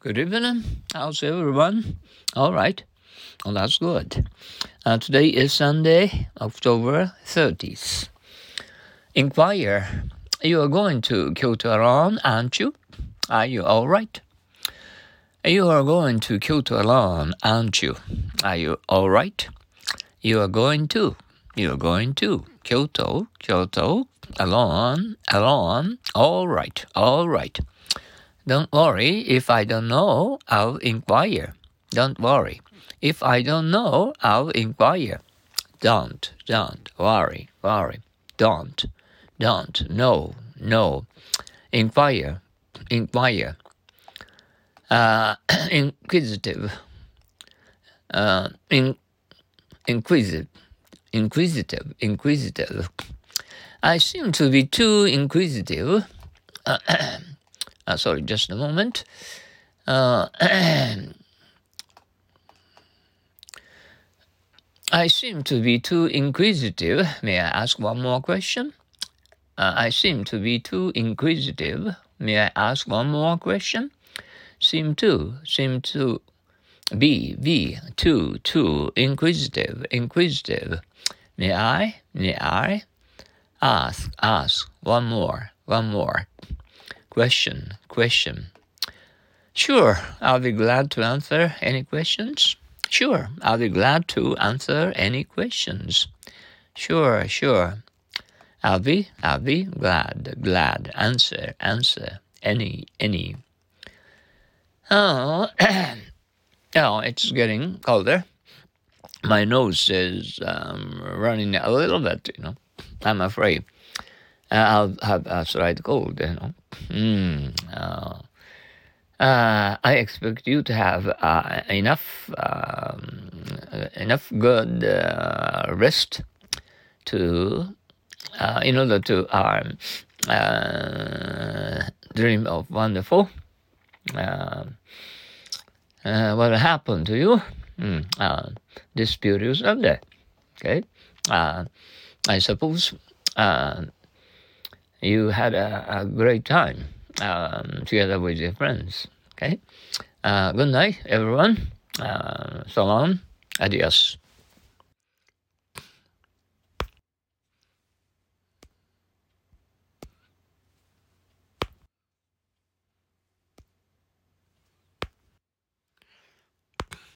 Good evening. How's everyone? All right. Well, that's good. Uh, today is Sunday, October 30th. Inquire. You are going to Kyoto alone, aren't you? Are you all right? You are going to Kyoto alone, aren't you? Are you all right? You are going to. You are going to Kyoto, Kyoto, alone, alone. All right, all right. Don't worry. If I don't know, I'll inquire. Don't worry. If I don't know, I'll inquire. Don't, don't worry, worry. Don't, don't, no, no. Inquire, inquire. Uh, inquisitive. Uh, in, inquisitive, inquisitive, inquisitive. I seem to be too inquisitive. Uh, sorry, just a moment. Uh, I seem to be too inquisitive. May I ask one more question? Uh, I seem to be too inquisitive. May I ask one more question? Seem to, seem to be, be, too, too, inquisitive, inquisitive. May I, may I ask, ask one more, one more question, question. Sure, I'll be glad to answer any questions. Sure, I'll be glad to answer any questions. Sure, sure. I'll be, I'll be glad, glad, answer, answer, any, any. Oh, oh, it's getting colder. My nose is um, running a little bit, you know. I'm afraid. Uh, I'll have a slight cold, you know. Mm, uh, uh, I expect you to have uh, enough um, enough good uh, rest to uh, in order to um, uh, dream of wonderful. Uh, what happened to you mm, this beautiful Sunday? Okay, I suppose you had a, a great time um, together with your friends. Okay. Uh, good night, everyone. Uh, so long. Adios.